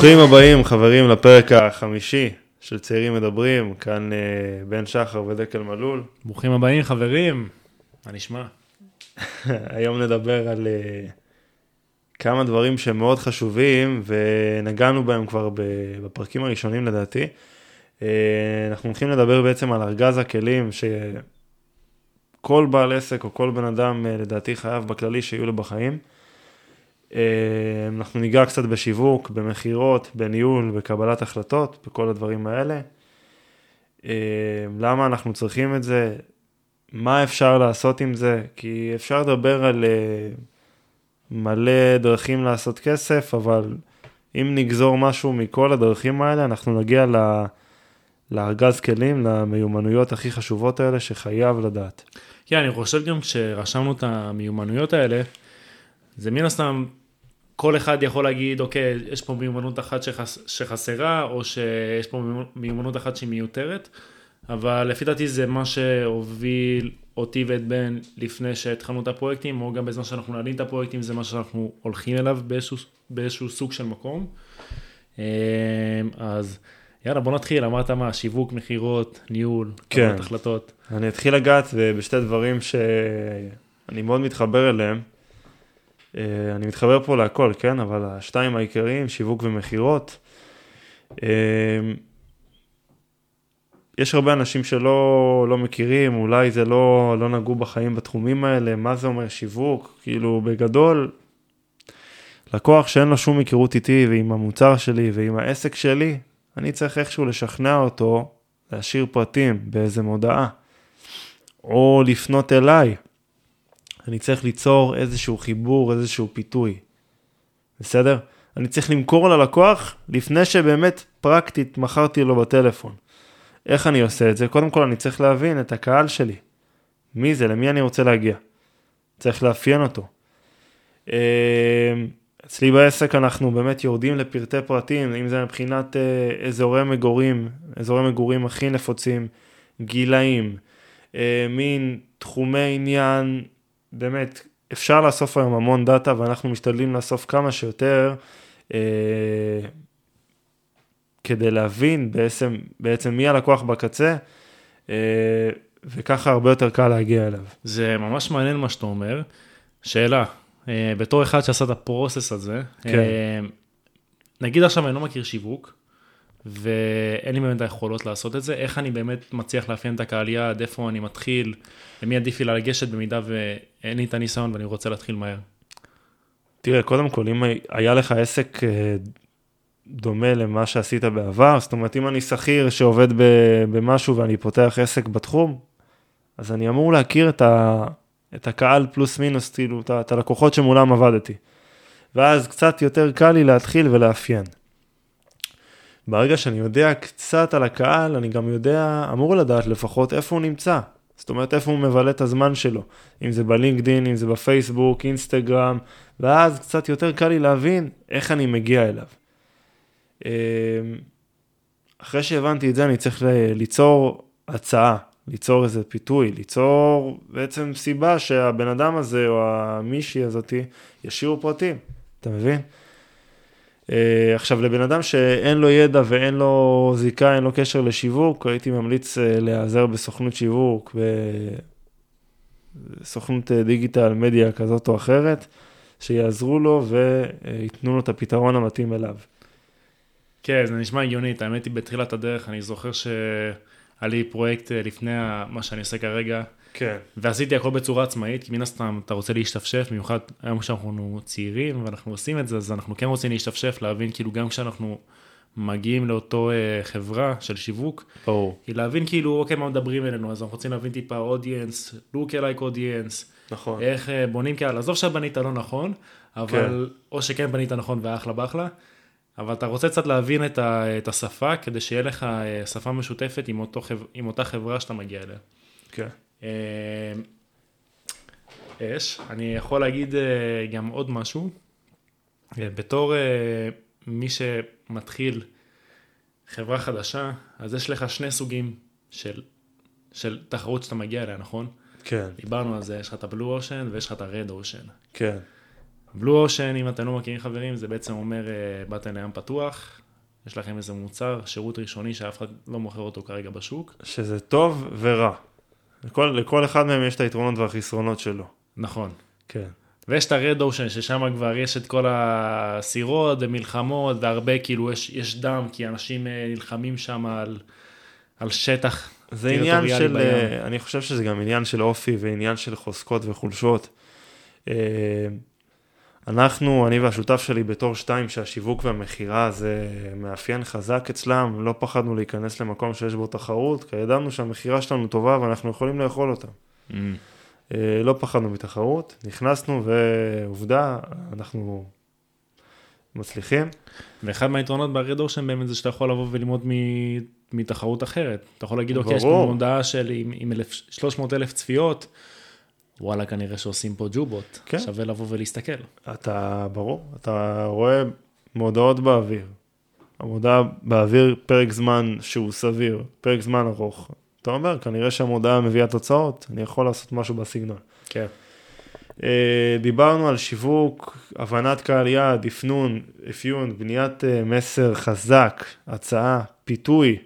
ברוכים הבאים חברים לפרק החמישי של צעירים מדברים, כאן אה, בן שחר ודקל מלול. ברוכים הבאים חברים, מה נשמע? היום נדבר על אה, כמה דברים שהם מאוד חשובים ונגענו בהם כבר בפרקים הראשונים לדעתי. אה, אנחנו הולכים לדבר בעצם על ארגז הכלים שכל בעל עסק או כל בן אדם לדעתי חייב בכללי שיהיו לו בחיים. אה, אנחנו ניגע קצת בשיווק, במכירות, בניהול, בקבלת החלטות, בכל הדברים האלה. אה, למה אנחנו צריכים את זה? מה אפשר לעשות עם זה? כי אפשר לדבר על אה, מלא דרכים לעשות כסף, אבל אם נגזור משהו מכל הדרכים האלה, אנחנו נגיע לארגז כלים, למיומנויות הכי חשובות האלה שחייב לדעת. כן, אני חושב גם כשרשמנו את המיומנויות האלה, זה מן הסתם כל אחד יכול להגיד, אוקיי, יש פה מיומנות אחת שחס, שחסרה, או שיש פה מיומנות אחת שהיא מיותרת, אבל לפי דעתי זה מה שהוביל אותי ואת בן לפני שהתחלנו את הפרויקטים, או גם בזמן שאנחנו מנהלים את הפרויקטים, זה מה שאנחנו הולכים אליו באיזשהו, באיזשהו סוג של מקום. אמ, אז יאללה, בוא נתחיל, אמרת מה, שיווק, מכירות, ניהול, כן. החלטות. אני אתחיל לגעת בשתי דברים שאני מאוד מתחבר אליהם. אה, אני מתחבר פה להכל, כן? אבל השתיים העיקריים, שיווק ומכירות. אה, יש הרבה אנשים שלא לא מכירים, אולי זה לא, לא נגעו בחיים בתחומים האלה, מה זה אומר שיווק? כאילו, בגדול, לקוח שאין לו שום היכרות איתי ועם המוצר שלי ועם העסק שלי, אני צריך איכשהו לשכנע אותו להשאיר פרטים באיזה מודעה, או לפנות אליי. אני צריך ליצור איזשהו חיבור, איזשהו פיתוי. בסדר? אני צריך למכור ללקוח לפני שבאמת פרקטית מכרתי לו בטלפון. איך אני עושה את זה? קודם כל אני צריך להבין את הקהל שלי. מי זה? למי אני רוצה להגיע? צריך לאפיין אותו. אמ, אצלי בעסק אנחנו באמת יורדים לפרטי פרטים, אם זה מבחינת אה, אזורי מגורים, אזורי מגורים הכי נפוצים, גילאים, אה, מין תחומי עניין באמת, אפשר לאסוף היום המון דאטה ואנחנו משתדלים לאסוף כמה שיותר אה, כדי להבין בעצם, בעצם מי הלקוח בקצה, אה, וככה הרבה יותר קל להגיע אליו. זה ממש מעניין מה שאתה אומר. שאלה, אה, בתור אחד שעשה את הפרוסס הזה, כן. אה, נגיד עכשיו אני לא מכיר שיווק, ואין לי באמת היכולות לעשות את זה, איך אני באמת מצליח לאפיין את הקהל יעד, איפה אני מתחיל, למי עדיף לי לגשת במידה ואין לי את הניסיון ואני רוצה להתחיל מהר. תראה, קודם כל, אם היה לך עסק אה, דומה למה שעשית בעבר, זאת אומרת, אם אני שכיר שעובד במשהו ואני פותח עסק בתחום, אז אני אמור להכיר את, ה, את הקהל פלוס מינוס, כאילו, את, את הלקוחות שמולם עבדתי. ואז קצת יותר קל לי להתחיל ולאפיין. ברגע שאני יודע קצת על הקהל, אני גם יודע, אמור לדעת לפחות איפה הוא נמצא. זאת אומרת, איפה הוא מבלה את הזמן שלו. אם זה בלינקדין, אם זה בפייסבוק, אינסטגרם, ואז קצת יותר קל לי להבין איך אני מגיע אליו. אמ, אחרי שהבנתי את זה, אני צריך ליצור הצעה, ליצור איזה פיתוי, ליצור בעצם סיבה שהבן אדם הזה או המישהי הזאתי ישאירו פרטים, אתה מבין? אה, עכשיו, לבן אדם שאין לו ידע ואין לו זיקה, אין לו קשר לשיווק, הייתי ממליץ אה, להיעזר בסוכנות שיווק, בסוכנות אה, דיגיטל, מדיה כזאת או אחרת, שיעזרו לו וייתנו לו את הפתרון המתאים אליו. כן, זה נשמע הגיוני, האמת היא בתחילת הדרך, אני זוכר שהיה לי פרויקט לפני מה שאני עושה כרגע, כן. ועשיתי הכל בצורה עצמאית, כי מן הסתם אתה רוצה להשתפשף, במיוחד היום שאנחנו צעירים ואנחנו עושים את זה, אז אנחנו כן רוצים להשתפשף, להבין כאילו גם כשאנחנו מגיעים לאותו uh, חברה של שיווק, ברור. היא להבין כאילו, אוקיי, מה מדברים אלינו, אז אנחנו רוצים להבין טיפה אודיאנס, look alike אודיאנס, נכון. איך uh, בונים קהל, עזוב שבנית לא נכון, אבל, כן. או שכן בנית נכון ואחלה באחלה. אבל אתה רוצה קצת להבין את, ה, את השפה, כדי שיהיה לך אה, שפה משותפת עם, אותו, עם אותה חברה שאתה מגיע אליה. כן. אה, אש. אני יכול להגיד אה, גם עוד משהו. אה, בתור מי שמתחיל חברה חדשה, אז יש לך שני סוגים של, של תחרות שאתה מגיע אליה, נכון? כן. דיברנו על זה, יש לך את הבלו אושן ויש לך את הרד אושן. כן. בלו אושן, אם אתם לא מכירים חברים, זה בעצם אומר, באתם לים פתוח, יש לכם איזה מוצר, שירות ראשוני שאף אחד לא מוכר אותו כרגע בשוק. שזה טוב ורע. לכל, לכל אחד מהם יש את היתרונות והחסרונות שלו. נכון. כן. ויש את הרד אושן, ששם כבר יש את כל הסירות ומלחמות, והרבה כאילו יש, יש דם, כי אנשים אה, נלחמים שם על, על שטח זה עניין של, בים. אה, אני חושב שזה גם עניין של אופי ועניין של חוזקות וחולשות. אנחנו, אני והשותף שלי בתור שתיים שהשיווק והמכירה זה מאפיין חזק אצלם, לא פחדנו להיכנס למקום שיש בו תחרות, כי ידענו שהמכירה שלנו טובה ואנחנו יכולים לאכול אותה. Mm. אה, לא פחדנו מתחרות, נכנסנו ועובדה, אנחנו מצליחים. ואחד מהיתרונות ברד אושן באמת זה שאתה יכול לבוא וללמוד מ- מתחרות אחרת. אתה יכול להגיד, אוקיי, יש פה. מודעה של עם, עם 300 אלף צפיות, וואלה, כנראה שעושים פה ג'ובות. כן. שווה לבוא ולהסתכל. אתה, ברור, אתה רואה מודעות באוויר. המודעה באוויר פרק זמן שהוא סביר, פרק זמן ארוך. אתה אומר, כנראה שהמודעה מביאה תוצאות, אני יכול לעשות משהו בסגנון. כן. אה, דיברנו על שיווק, הבנת קהל יעד, אפנון, אפיון, בניית אה, מסר חזק, הצעה, פיתוי.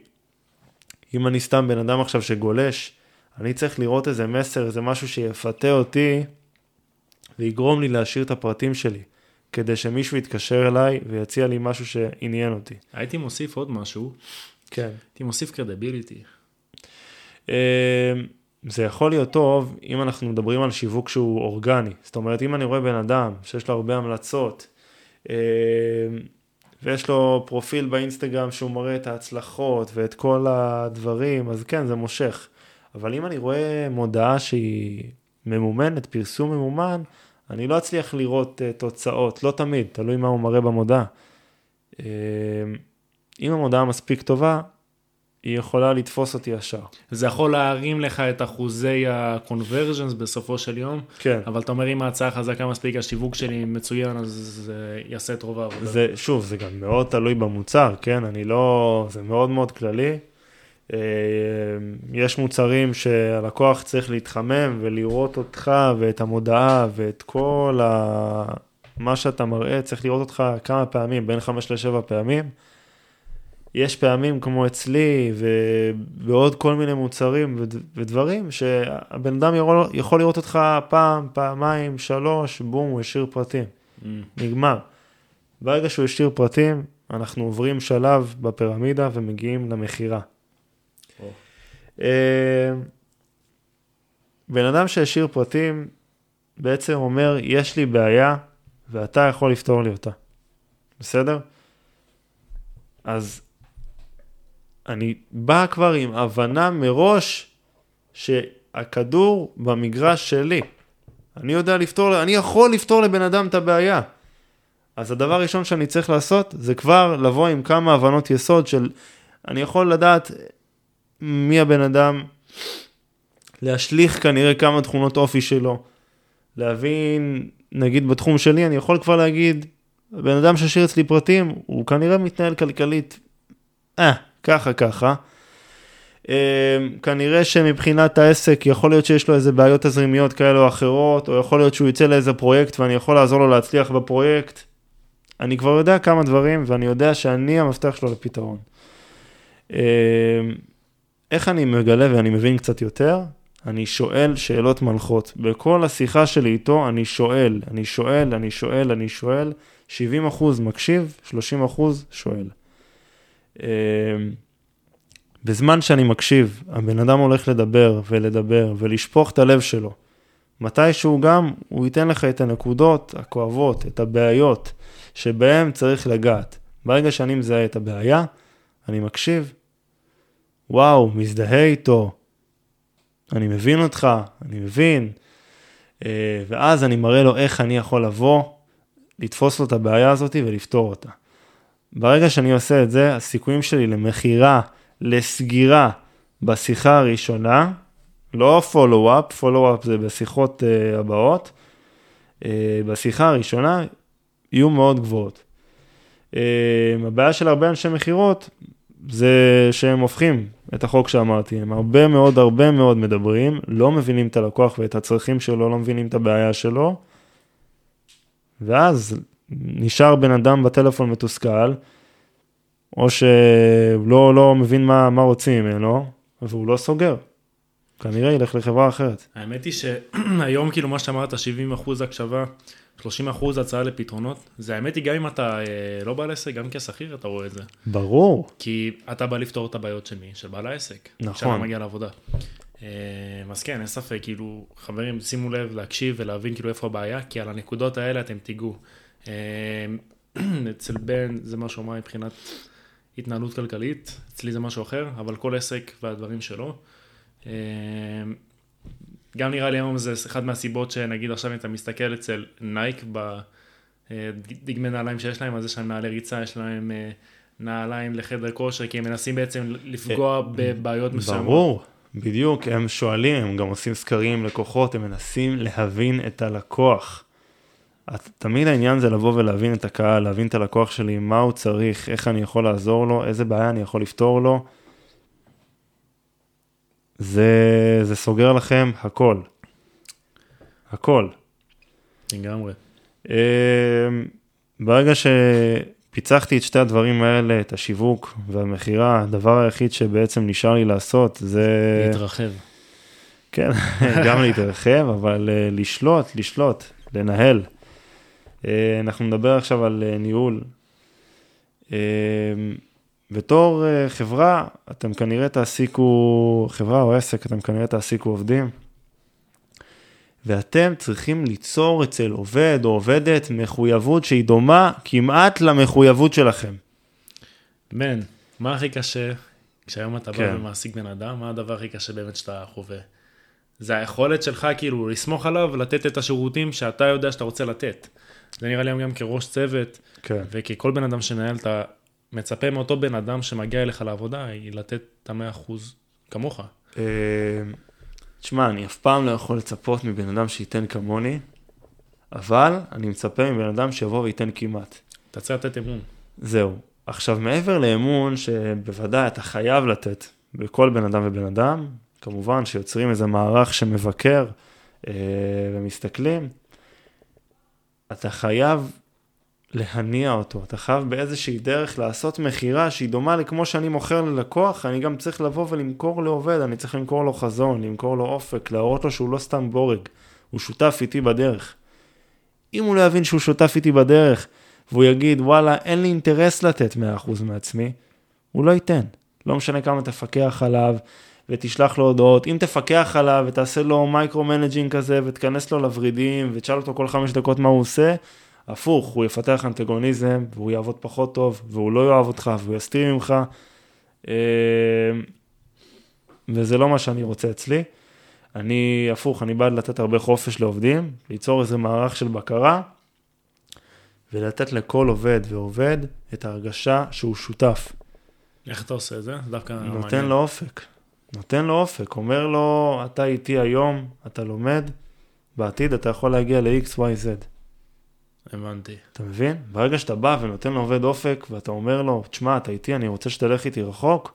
אם אני סתם בן אדם עכשיו שגולש, אני צריך לראות איזה מסר, איזה משהו שיפתה אותי ויגרום לי להשאיר את הפרטים שלי, כדי שמישהו יתקשר אליי ויציע לי משהו שעניין אותי. הייתי מוסיף עוד משהו, כן. הייתי מוסיף קרדיביליטי. אה, זה יכול להיות טוב אם אנחנו מדברים על שיווק שהוא אורגני. זאת אומרת, אם אני רואה בן אדם שיש לו הרבה המלצות, אה, ויש לו פרופיל באינסטגרם שהוא מראה את ההצלחות ואת כל הדברים, אז כן, זה מושך. אבל אם אני רואה מודעה שהיא ממומנת, פרסום ממומן, אני לא אצליח לראות אה, תוצאות, לא תמיד, תלוי מה הוא מראה במודעה. אה, אם המודעה מספיק טובה, היא יכולה לתפוס אותי ישר. זה יכול להרים לך את אחוזי ה-conversions בסופו של יום, כן. אבל אתה אומר אם ההצעה חזקה מספיק, השיווק שלי מצוין, אז זה יעשה את רוב העבודה. זה, שוב, זה גם מאוד תלוי במוצר, כן? אני לא... זה מאוד מאוד כללי. אה, יש מוצרים שהלקוח צריך להתחמם ולראות אותך ואת המודעה ואת כל ה... מה שאתה מראה, צריך לראות אותך כמה פעמים, בין חמש לשבע פעמים. יש פעמים כמו אצלי ובעוד כל מיני מוצרים וד- ודברים שהבן אדם יכול, יכול לראות אותך פעם, פעמיים, שלוש, בום, הוא השאיר פרטים. Mm. נגמר. ברגע שהוא השאיר פרטים, אנחנו עוברים שלב בפירמידה ומגיעים למכירה. אה, בן אדם שהשאיר פרטים בעצם אומר, יש לי בעיה ואתה יכול לפתור לי אותה. בסדר? אז אני בא כבר עם הבנה מראש שהכדור במגרש שלי. אני יודע לפתור, אני יכול לפתור לבן אדם את הבעיה. אז הדבר הראשון שאני צריך לעשות זה כבר לבוא עם כמה הבנות יסוד של אני יכול לדעת מי הבן אדם, להשליך כנראה כמה תכונות אופי שלו, להבין, נגיד בתחום שלי, אני יכול כבר להגיד, הבן אדם שהשאיר אצלי פרטים, הוא כנראה מתנהל כלכלית, אה, ככה ככה. אה, כנראה שמבחינת העסק יכול להיות שיש לו איזה בעיות תזרימיות כאלה או אחרות, או יכול להיות שהוא יצא לאיזה פרויקט ואני יכול לעזור לו להצליח בפרויקט. אני כבר יודע כמה דברים ואני יודע שאני המפתח שלו לפתרון. איך אני מגלה ואני מבין קצת יותר? אני שואל שאלות מנחות. בכל השיחה שלי איתו אני שואל, אני שואל, אני שואל, אני שואל. 70% מקשיב, 30% שואל. אה, בזמן שאני מקשיב, הבן אדם הולך לדבר ולדבר ולשפוך את הלב שלו. מתישהו גם הוא ייתן לך את הנקודות הכואבות, את הבעיות שבהם צריך לגעת. ברגע שאני מזהה את הבעיה, אני מקשיב, וואו, מזדהה איתו, אני מבין אותך, אני מבין, אה, ואז אני מראה לו איך אני יכול לבוא, לתפוס לו את הבעיה הזאת ולפתור אותה. ברגע שאני עושה את זה, הסיכויים שלי למכירה, לסגירה בשיחה הראשונה, לא פולו-אפ, פולו-אפ זה בשיחות uh, הבאות, uh, בשיחה הראשונה יהיו מאוד גבוהות. Uh, הבעיה של הרבה אנשי מכירות זה שהם הופכים את החוק שאמרתי, הם הרבה מאוד הרבה מאוד מדברים, לא מבינים את הלקוח ואת הצרכים שלו, לא מבינים את הבעיה שלו, ואז נשאר בן אדם בטלפון מתוסכל, או שלא לא מבין מה, מה רוצים ממנו, והוא לא סוגר. כנראה ילך לחברה אחרת. האמת היא שהיום כאילו מה שאמרת, 70 אחוז הקשבה, 30 אחוז הצעה לפתרונות, זה האמת היא גם אם אתה אה, לא בעל עסק, גם כשכיר אתה רואה את זה. ברור. כי אתה בא לפתור את הבעיות של מי? של בעל העסק. נכון. כשאתה מגיע לעבודה. אה, אז כן, אין ספק, כאילו, חברים, שימו לב להקשיב ולהבין כאילו איפה הבעיה, כי על הנקודות האלה אתם תיגעו. אה, אצל בן זה משהו מה מבחינת התנהלות כלכלית, אצלי זה משהו אחר, אבל כל עסק והדברים שלו. אה, גם נראה לי היום זה אחד מהסיבות שנגיד עכשיו אם אתה מסתכל אצל נייק בדגמי נעליים שיש להם, אז יש להם נעלי ריצה, יש להם אה, נעליים לחדר כושר, כי הם מנסים בעצם לפגוע בבעיות מסוימות. ברור, בדיוק, הם שואלים, הם גם עושים סקרים לקוחות, הם מנסים להבין את הלקוח. את- תמיד העניין זה לבוא ולהבין את הקהל, להבין את הלקוח שלי, מה הוא צריך, איך אני יכול לעזור לו, איזה בעיה אני יכול לפתור לו. זה, זה סוגר לכם הכל. הכל. לגמרי. אמ, ברגע שפיצחתי את שתי הדברים האלה, את השיווק והמכירה, הדבר היחיד שבעצם נשאר לי לעשות זה... להתרחב. כן, גם להתרחב, אבל אה, לשלוט, לשלוט, לנהל. אה, אנחנו נדבר עכשיו על אה, ניהול. בתור אה, חברה, אתם כנראה תעסיקו, חברה או עסק, אתם כנראה תעסיקו עובדים, ואתם צריכים ליצור אצל עובד או עובדת מחויבות שהיא דומה כמעט למחויבות שלכם. בן, מה הכי קשה כשהיום אתה בא כן. ומעסיק בן אדם, מה הדבר הכי קשה באמת שאתה חווה? זה היכולת שלך כאילו לסמוך עליו ולתת את השירותים שאתה יודע שאתה רוצה לתת. זה נראה לי היום גם כראש צוות, כן. וככל בן אדם שמנהל, אתה מצפה מאותו בן אדם שמגיע אליך לעבודה, היא לתת את המאה אחוז כמוך. אה, תשמע, אני אף פעם לא יכול לצפות מבן אדם שייתן כמוני, אבל אני מצפה מבן אדם שיבוא וייתן כמעט. אתה צריך לתת אמון. זהו. עכשיו, מעבר לאמון, שבוודאי אתה חייב לתת בכל בן אדם ובן אדם, כמובן שיוצרים איזה מערך שמבקר אה, ומסתכלים, אתה חייב להניע אותו, אתה חייב באיזושהי דרך לעשות מכירה שהיא דומה לכמו שאני מוכר ללקוח, אני גם צריך לבוא ולמכור לעובד, אני צריך למכור לו חזון, למכור לו אופק, להראות לו שהוא לא סתם בורג, הוא שותף איתי בדרך. אם הוא לא יבין שהוא שותף איתי בדרך, והוא יגיד, וואלה, אין לי אינטרס לתת 100% מעצמי, הוא לא ייתן. לא משנה כמה תפקח עליו ותשלח לו הודעות. אם תפקח עליו ותעשה לו micro-managing כזה ותכנס לו לוורידים ותשאל אותו כל חמש דקות מה הוא עושה, הפוך, הוא יפתח אנטגוניזם והוא יעבוד פחות טוב והוא לא יאהב אותך והוא יסתיר ממך. אה, וזה לא מה שאני רוצה אצלי. אני, הפוך, אני בעד לתת הרבה חופש לעובדים, ליצור איזה מערך של בקרה, ולתת לכל עובד ועובד את ההרגשה שהוא שותף. איך אתה עושה את זה? דווקא נותן מעניין. לו אופק. נותן לו אופק, אומר לו, אתה איתי היום, אתה לומד, בעתיד אתה יכול להגיע ל-X, Y, Z. הבנתי. אתה מבין? ברגע שאתה בא ונותן לעובד אופק, ואתה אומר לו, תשמע, אתה איתי, אני רוצה שתלך איתי רחוק,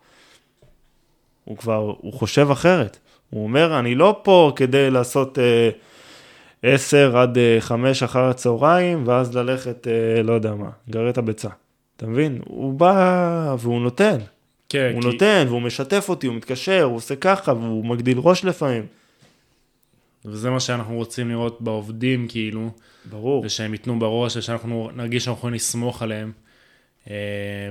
הוא כבר, הוא חושב אחרת. הוא אומר, אני לא פה כדי לעשות אה, 10 עד אה, 5 אחר הצהריים, ואז ללכת, אה, לא יודע מה, גרד הביצה. אתה מבין? הוא בא והוא נותן. כן, הוא כי נותן, והוא משתף אותי, הוא מתקשר, הוא עושה ככה, והוא מגדיל ראש לפעמים. וזה מה שאנחנו רוצים לראות בעובדים, כאילו, ברור. ושהם ייתנו בראש, ושאנחנו נרגיש שאנחנו יכולים לסמוך עליהם, אה,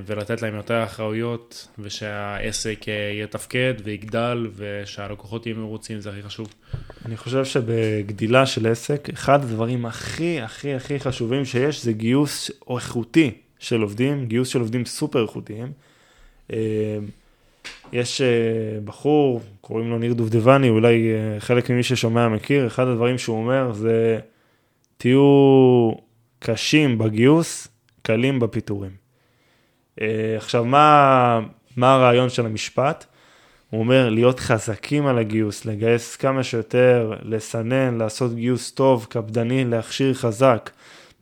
ולתת להם יותר אחריות, ושהעסק אה, יתפקד ויגדל, ושהלקוחות יהיו מרוצים, זה הכי חשוב. אני חושב שבגדילה של עסק, אחד הדברים הכי הכי הכי חשובים שיש זה גיוס איכותי של עובדים, גיוס של עובדים סופר איכותיים. יש אה, בחור, קוראים לו ניר דובדבני, אולי אה, חלק ממי ששומע מכיר, אחד הדברים שהוא אומר זה, תהיו קשים בגיוס, קלים בפיטורים. אה, עכשיו, מה, מה הרעיון של המשפט? הוא אומר להיות חזקים על הגיוס, לגייס כמה שיותר, לסנן, לעשות גיוס טוב, קפדני, להכשיר חזק.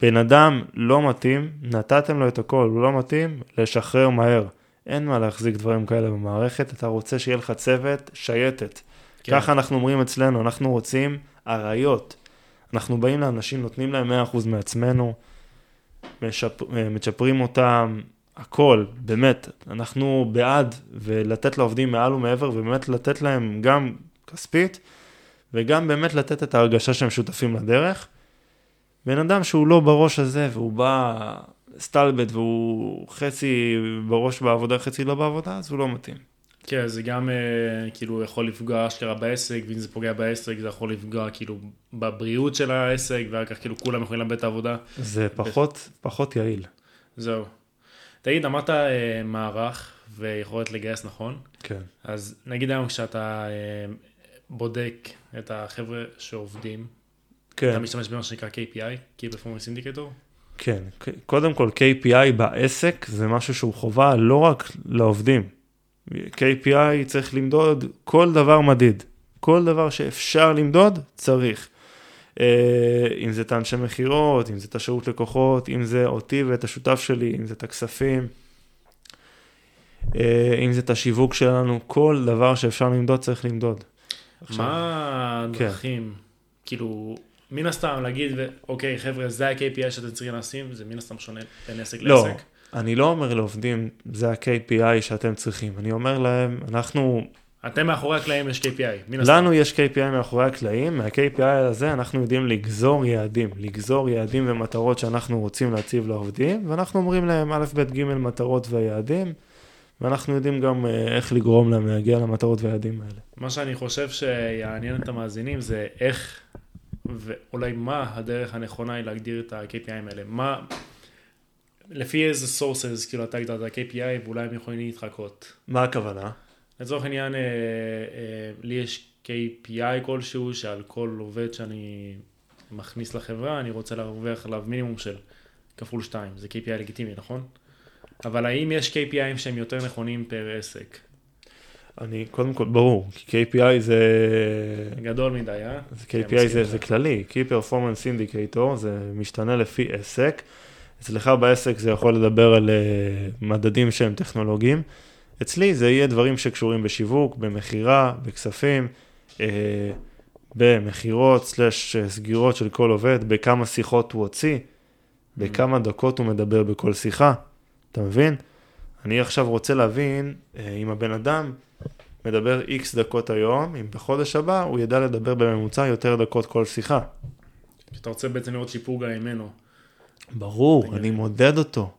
בן אדם לא מתאים, נתתם לו את הכל, הוא לא מתאים, לשחרר מהר. אין מה להחזיק דברים כאלה במערכת, אתה רוצה שיהיה לך צוות, שייטת. כן. ככה אנחנו אומרים אצלנו, אנחנו רוצים אריות. אנחנו באים לאנשים, נותנים להם 100% מעצמנו, משפ... מצ'פרים אותם, הכל, באמת, אנחנו בעד, ולתת לעובדים מעל ומעבר, ובאמת לתת להם גם כספית, וגם באמת לתת את ההרגשה שהם שותפים לדרך. בן אדם שהוא לא בראש הזה, והוא בא סטלבט, והוא חצי בראש בעבודה, חצי לא בעבודה, אז הוא לא מתאים. כן, זה גם אה, כאילו יכול לפגוע אשכרה בעסק, ואם זה פוגע בעסק זה יכול לפגוע כאילו בבריאות של העסק, ואחר כך כאילו כולם יכולים לאבד את העבודה. זה פחות, פחות יעיל. זהו. תגיד, אמרת אה, מערך ויכולת לגייס נכון, כן. אז נגיד היום כשאתה אה, בודק את החבר'ה שעובדים, אתה כן, משתמש במה שנקרא KPI, Key Performance Indicator? כן. קודם כל, KPI בעסק זה משהו שהוא חובה לא רק לעובדים. KPI צריך למדוד כל דבר מדיד. כל דבר שאפשר למדוד, צריך. אה, אם זה את האנשי מכירות, אם זה את השירות לקוחות, אם זה אותי ואת השותף שלי, אם זה את הכספים, אה, אם זה את השיווק שלנו, כל דבר שאפשר למדוד צריך למדוד. עכשיו, מה כן. הדרכים, כאילו, מן הסתם להגיד, אוקיי חבר'ה, זה ה-KPI שאתם צריכים לשים, זה מן הסתם שונה בין עסק לא, לעסק. אני לא אומר לעובדים, זה ה-KPI שאתם צריכים. אני אומר להם, אנחנו, אתם מאחורי הקלעים יש KPI, מן הסתם. לנו יש KPI מאחורי הקלעים, מה-KPI הזה אנחנו יודעים לגזור יעדים, לגזור יעדים ומטרות שאנחנו רוצים להציב לעובדים, ואנחנו אומרים להם א', ב', ג', מטרות והיעדים, ואנחנו יודעים גם אה, איך לגרום להם להגיע למטרות והיעדים האלה. מה שאני חושב שיעניין את המאזינים זה איך, ואולי מה הדרך הנכונה היא להגדיר את ה-KPI האלה. מה, לפי איזה sources, כאילו אתה הגדרת KPI ואולי הם יכולים להתחקות. מה הכוונה? לצורך העניין, אה, אה, לי יש KPI כלשהו שעל כל עובד שאני מכניס לחברה, אני רוצה להרוויח עליו מינימום של כפול 2, זה KPI לגיטימי, נכון? אבל האם יש KPIים שהם יותר נכונים פר עסק? אני, קודם כל, ברור, כי KPI זה... גדול מדי, אה? זה כן, KPI זה. זה כללי, Key Performance Indicator, זה משתנה לפי עסק. אצלך בעסק זה יכול לדבר על אה, מדדים שהם טכנולוגיים. אצלי זה יהיה דברים שקשורים בשיווק, במכירה, בכספים, אה, במכירות, סלש אה, סגירות של כל עובד, בכמה שיחות הוא הוציא, בכמה דקות הוא מדבר בכל שיחה, אתה מבין? אני עכשיו רוצה להבין אה, אם הבן אדם מדבר איקס דקות היום, אם בחודש הבא הוא ידע לדבר בממוצע יותר דקות כל שיחה. אתה רוצה בעצם לראות שיפור גם ממנו. ברור, אני מודד אותו.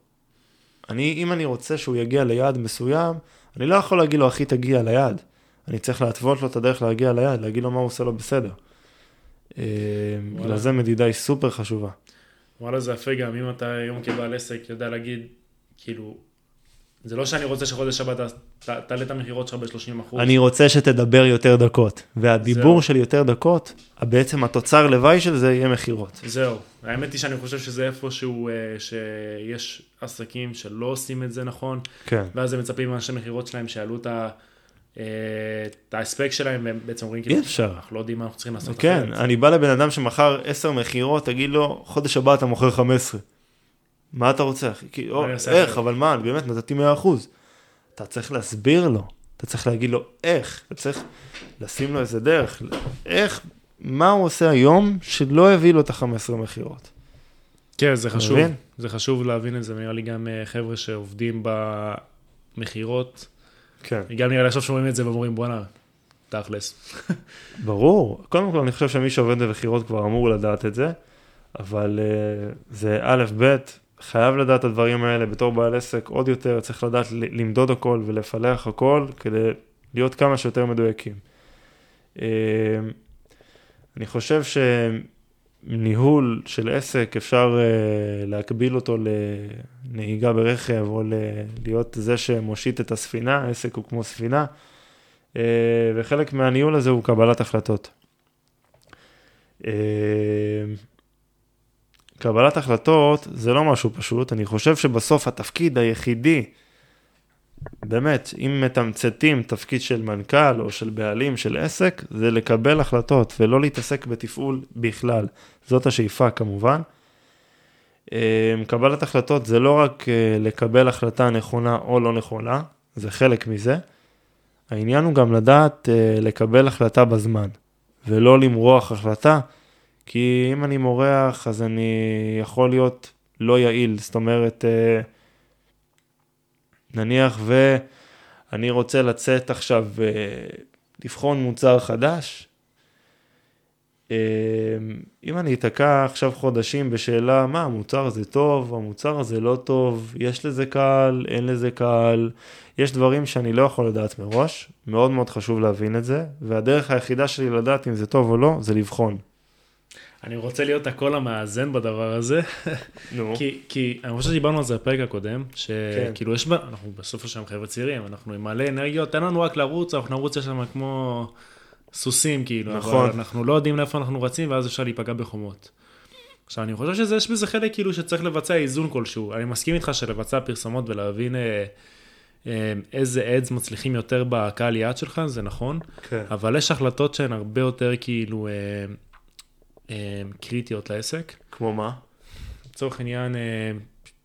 אני, אם אני רוצה שהוא יגיע ליעד מסוים, אני לא יכול להגיד לו, אחי, תגיע ליעד. אני צריך להתוות לו את הדרך להגיע ליעד, להגיד לו מה הוא עושה לו בסדר. אה, בגלל זה מדידה היא סופר חשובה. וואלה זה יפה גם אם אתה היום כבעל עסק יודע להגיד, כאילו, זה לא שאני רוצה שחודש הבא תעלה את המכירות שלך ב-30 אחוז. אני רוצה שתדבר יותר דקות, והדיבור זהו. של יותר דקות, בעצם התוצר לוואי של זה יהיה מכירות. זהו, האמת היא שאני חושב שזה איפשהו, אה, שיש עסקים שלא עושים את זה נכון, כן. ואז הם מצפים מאנשי מכירות שלהם שיעלו את ה- אה, את ההספק שלהם, והם בעצם אומרים כאילו, אי אפשר. אנחנו לא יודעים מה אנחנו צריכים לעשות כן. אני בא לבן אדם שמכר 10 מכירות, תגיד לו, חודש הבא אתה מוכר 15. מה אתה רוצה, אחי? עושה איך. אבל מה, באמת נתתי 100%. אתה צריך להסביר לו, אתה צריך להגיד לו איך, אתה צריך לשים לו איזה דרך, איך, מה הוא עושה היום שלא הביא לו את ה-15 מכירות. כן, זה חשוב, מבין? זה חשוב להבין את זה, ונראה לי גם אה, חבר'ה שעובדים במכירות, כן. גם נראה לי עכשיו שומעים את זה ואומרים בואנה, תכלס. ברור, קודם כל אני חושב שמי שעובד במכירות כבר אמור לדעת את זה, אבל uh, זה א', ב', חייב לדעת את הדברים האלה בתור בעל עסק עוד יותר, צריך לדעת למדוד הכל ולפלח הכל כדי להיות כמה שיותר מדויקים. Uh, אני חושב שניהול של עסק אפשר uh, להקביל אותו לנהיגה ברכב או להיות זה שמושיט את הספינה, העסק הוא כמו ספינה. אה, וחלק מהניהול הזה הוא קבלת החלטות. אה, קבלת החלטות זה לא משהו פשוט, אני חושב שבסוף התפקיד היחידי, באמת, אם מתמצתים תפקיד של מנכ"ל או של בעלים של עסק, זה לקבל החלטות ולא להתעסק בתפעול בכלל. זאת השאיפה כמובן. אה, קבלת החלטות זה לא רק אה, לקבל החלטה נכונה או לא נכונה, זה חלק מזה. העניין הוא גם לדעת uh, לקבל החלטה בזמן, ולא למרוח החלטה, כי אם אני מורח, אז אני יכול להיות לא יעיל. זאת אומרת, אה, נניח ואני רוצה לצאת עכשיו, אה, לבחון מוצר חדש, אה, אם אני אתקע עכשיו חודשים בשאלה מה המוצר הזה טוב, המוצר הזה לא טוב, יש לזה קהל, אין לזה קהל, יש דברים שאני לא יכול לדעת מראש, מאוד מאוד חשוב להבין את זה, והדרך היחידה שלי לדעת אם זה טוב או לא, זה לבחון. אני רוצה להיות הקול המאזן בדבר הזה, נו. כי, כי אני חושב שדיברנו על זה בפרק הקודם, כן. שכאילו יש, בה- אנחנו בסוף השם חבר'ה צעירים, אנחנו עם מלא אנרגיות, תן לנו רק לרוץ, אנחנו נרוץ לשם כמו סוסים כאילו, נכון. אבל אנחנו לא יודעים לאיפה אנחנו רצים, ואז אפשר להיפגע בחומות. עכשיו, אני חושב שיש בזה חלק כאילו שצריך לבצע איזון כלשהו. אני מסכים איתך שלבצע פרסומות ולהבין אה, אה, איזה אדס מצליחים יותר בקהל יעד שלך, זה נכון. כן. אבל יש החלטות שהן הרבה יותר כאילו אה, קריטיות לעסק. כמו מה? לצורך העניין אה,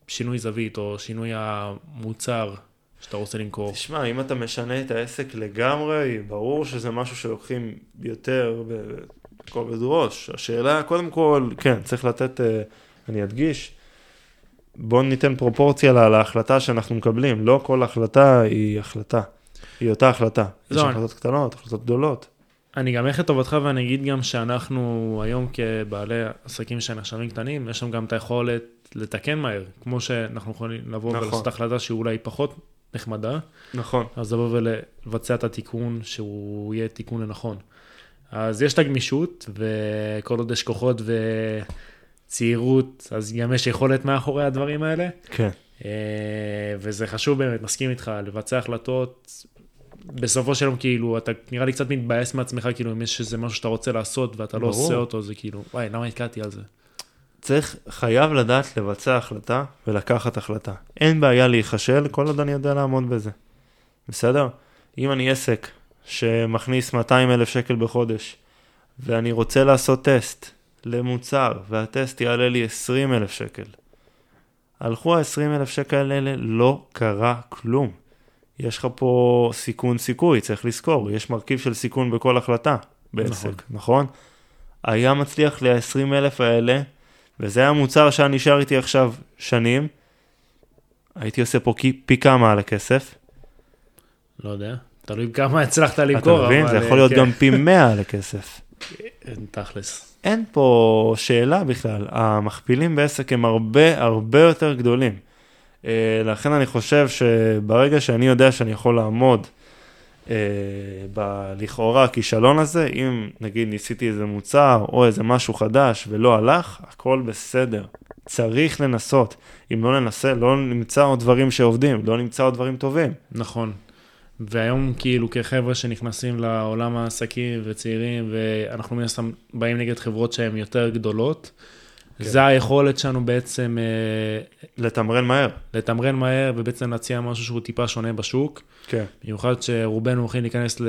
שינוי זווית או שינוי המוצר שאתה רוצה למכור. תשמע, אם אתה משנה את העסק לגמרי, ברור שזה משהו שלוקחים יותר בכובד ראש. השאלה, קודם כל, כן, צריך לתת, אה, אני אדגיש, בואו ניתן פרופורציה לה- להחלטה שאנחנו מקבלים. לא כל החלטה היא החלטה, היא אותה החלטה. יש לא, החלטות קטנות, החלטות גדולות. אני גם אלך לטובתך ואני אגיד גם שאנחנו היום כבעלי עסקים שנחשבים קטנים, יש לנו גם את היכולת לתקן מהר, כמו שאנחנו יכולים לבוא נכון. ולעשות החלטה שאולי פחות נחמדה, נכון. אז לבוא ולבצע את התיקון שהוא יהיה תיקון לנכון. אז יש את הגמישות, וכל עוד יש כוחות וצעירות, אז גם יש יכולת מאחורי הדברים האלה. כן. אה, וזה חשוב באמת, מסכים איתך, לבצע החלטות. בסופו של יום, כאילו, אתה נראה לי קצת מתבאס מעצמך, כאילו, אם יש איזה משהו שאתה רוצה לעשות ואתה לא ברור. עושה אותו, זה כאילו, וואי, למה התקעתי על זה? צריך, חייב לדעת לבצע החלטה ולקחת החלטה. אין בעיה להיכשל כל עוד אני יודע לעמוד בזה. בסדר? אם אני עסק שמכניס 200 אלף שקל בחודש, ואני רוצה לעשות טסט למוצר, והטסט יעלה לי 20 אלף שקל, הלכו ה-20 אלף שקל האלה, לא קרה כלום. יש לך פה סיכון סיכוי, צריך לזכור, יש מרכיב של סיכון בכל החלטה בעסק, נכון. נכון? היה מצליח לי ה-20 אלף האלה, וזה היה מוצר שהיה נשאר איתי עכשיו שנים, הייתי עושה פה פי, כמה על הכסף. לא יודע, תלוי כמה הצלחת למכור, אתה מבין? זה יכול להיות כן. גם פי 100 על הכסף. אין תכלס. אין פה שאלה בכלל, המכפילים בעסק הם הרבה הרבה יותר גדולים. אה, לכן אני חושב שברגע שאני יודע שאני יכול לעמוד אה, בלכאורה הכישלון הזה, אם נגיד ניסיתי איזה מוצר או איזה משהו חדש ולא הלך, הכל בסדר. צריך לנסות. אם לא ננסה, לא נמצא עוד דברים שעובדים, לא נמצא עוד דברים טובים. נכון. והיום כאילו כחבר'ה שנכנסים לעולם העסקים וצעירים, ואנחנו מן הסתם באים נגד חברות שהן יותר גדולות, כן. זה היכולת שלנו בעצם אה, לתמרן מהר. לתמרן מהר ובעצם להציע משהו שהוא טיפה שונה בשוק. כן. במיוחד שרובנו הולכים להיכנס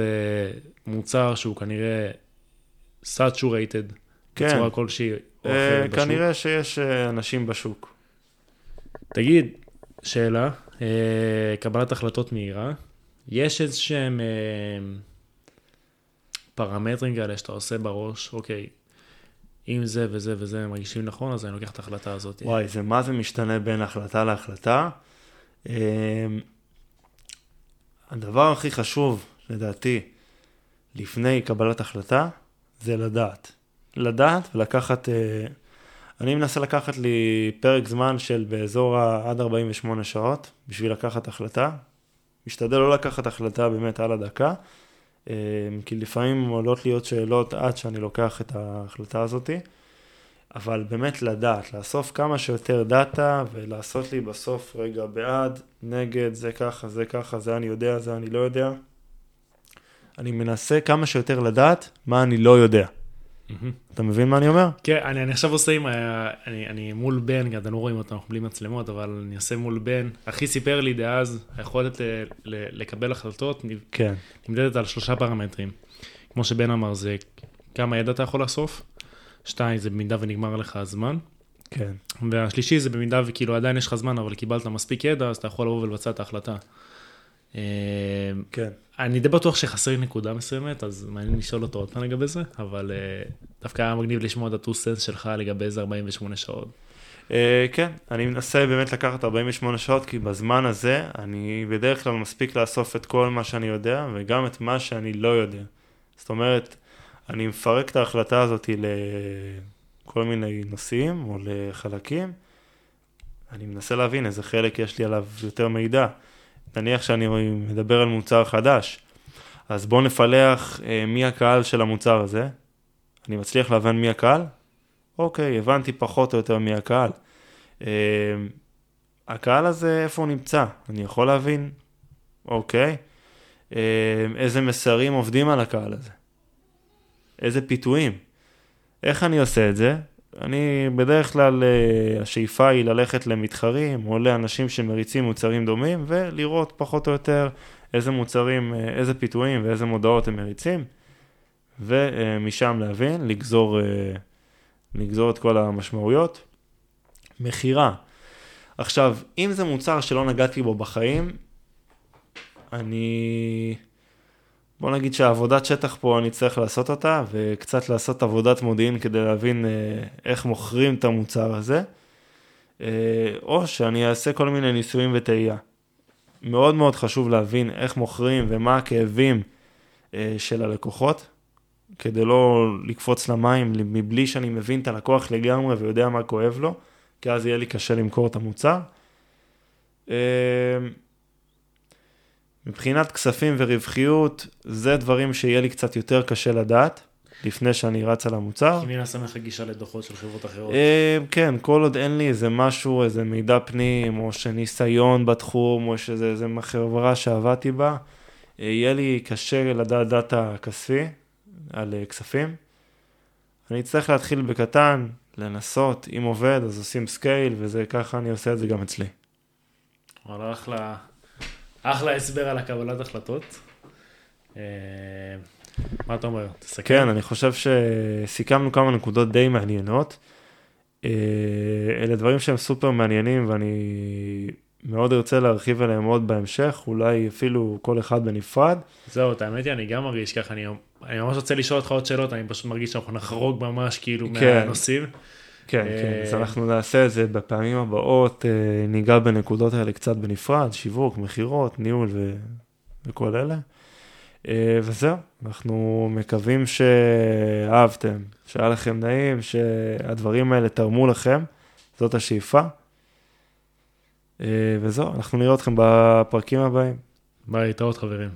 למוצר שהוא כנראה saturated כן. בצורה כלשהי. אה, בשוק. כנראה שיש אה, אנשים בשוק. תגיד, שאלה, אה, קבלת החלטות מהירה, יש איזה שהם אה, פרמטרים כאלה שאתה עושה בראש, אוקיי, אם זה וזה וזה מרגישים נכון, אז אני לוקח את ההחלטה הזאת. וואי, זה מה זה משתנה בין החלטה להחלטה. אמ, הדבר הכי חשוב, לדעתי, לפני קבלת החלטה, זה לדעת. לדעת ולקחת, אה, אני מנסה לקחת לי פרק זמן של באזור עד 48 שעות בשביל לקחת החלטה. משתדל לא לקחת החלטה באמת על הדקה, כי לפעמים עולות להיות שאלות עד שאני לוקח את ההחלטה הזאתי. אבל באמת לדעת, לאסוף כמה שיותר דאטה ולעשות לי בסוף רגע בעד, נגד, זה ככה, זה ככה, זה אני יודע, זה אני לא יודע. אני מנסה כמה שיותר לדעת מה אני לא יודע. אתה מבין מה אני אומר? כן, אני, אני עכשיו עושה עם, אני, אני מול בן, אתם לא רואים אותו, אנחנו בלי מצלמות, אבל אני עושה מול בן. אחי סיפר לי דאז, היכולת ל, ל, לקבל החלטות כן. נמדדת על שלושה פרמטרים. כמו שבן אמר, זה כמה ידע אתה יכול לאסוף, שתיים, זה במידה ונגמר לך הזמן, כן. והשלישי זה במידה וכאילו עדיין יש לך זמן, אבל קיבלת מספיק ידע, אז אתה יכול לבוא ולבצע את ההחלטה. אה, כן. אני די בטוח שחסר לי נקודה מסוימת, אז מעניין לשאול אותו עוד פעם לגבי זה, אבל אה, דווקא היה מגניב לשמוע את הטו סנס שלך לגבי איזה 48 שעות. אה, כן, אני מנסה באמת לקחת 48 שעות, כי בזמן הזה אני בדרך כלל מספיק לאסוף את כל מה שאני יודע, וגם את מה שאני לא יודע. זאת אומרת, אני מפרק את ההחלטה הזאת לכל מיני נושאים או לחלקים, אני מנסה להבין איזה חלק יש לי עליו יותר מידע. נניח שאני מדבר על מוצר חדש, אז בואו נפלח אה, מי הקהל של המוצר הזה. אני מצליח להבין מי הקהל? אוקיי, הבנתי פחות או יותר מי הקהל. אה, הקהל הזה, איפה הוא נמצא? אני יכול להבין? אוקיי. אה, איזה מסרים עובדים על הקהל הזה? איזה פיתויים? איך אני עושה את זה? אני בדרך כלל, אה, השאיפה היא ללכת למתחרים או לאנשים שמריצים מוצרים דומים ולראות פחות או יותר איזה מוצרים, אה, איזה פיתויים ואיזה מודעות הם מריצים ומשם להבין, לגזור, אה, לגזור את כל המשמעויות. מכירה. עכשיו, אם זה מוצר שלא נגעתי בו בחיים, אני... בוא נגיד שהעבודת שטח פה אני צריך לעשות אותה, וקצת לעשות עבודת מודיעין כדי להבין אה, איך מוכרים את המוצר הזה, אה, או שאני אעשה כל מיני ניסויים וטעייה. מאוד מאוד חשוב להבין איך מוכרים ומה הכאבים אה, של הלקוחות, כדי לא לקפוץ למים מבלי שאני מבין את הלקוח לגמרי ויודע מה כואב לו, כי אז יהיה לי קשה למכור את המוצר. מבחינת כספים ורווחיות, זה דברים שיהיה לי קצת יותר קשה לדעת, לפני שאני רץ על המוצר. כי מן הסתם לך גישה לדוחות של חברות אחרות. אה, כן, כל עוד אין לי איזה משהו, איזה מידע פנים, או שניסיון בתחום, או שזה איזה חברה שעבדתי בה, אה, יהיה לי קשה לדעת דאטה כספי על אה, כספים. אני אצטרך להתחיל בקטן, לנסות, אם עובד, אז עושים scale, וזה ככה אני עושה את זה גם אצלי. וואלה, אחלה. אחלה הסבר על הקבלת החלטות. אה, מה אתה אומר? תסכם. כן, אני חושב שסיכמנו כמה נקודות די מעניינות. אה, אלה דברים שהם סופר מעניינים ואני מאוד ארצה להרחיב עליהם עוד בהמשך, אולי אפילו כל אחד בנפרד. זהו, את האמת היא, אני גם מרגיש ככה, אני, אני ממש רוצה לשאול אותך עוד שאלות, אני פשוט מרגיש שאנחנו נחרוג ממש כאילו כן. מהנושאים. כן, כן, אז אה, אנחנו נעשה את זה בפעמים הבאות, אה, ניגע בנקודות האלה קצת בנפרד, שיווק, מכירות, ניהול ו... וכל אלה. אה, וזהו, אנחנו מקווים שאהבתם, שהיה לכם נעים, שהדברים האלה תרמו לכם, זאת השאיפה. וזהו, אנחנו נראה אתכם בפרקים הבאים. ביי, להתראות חברים.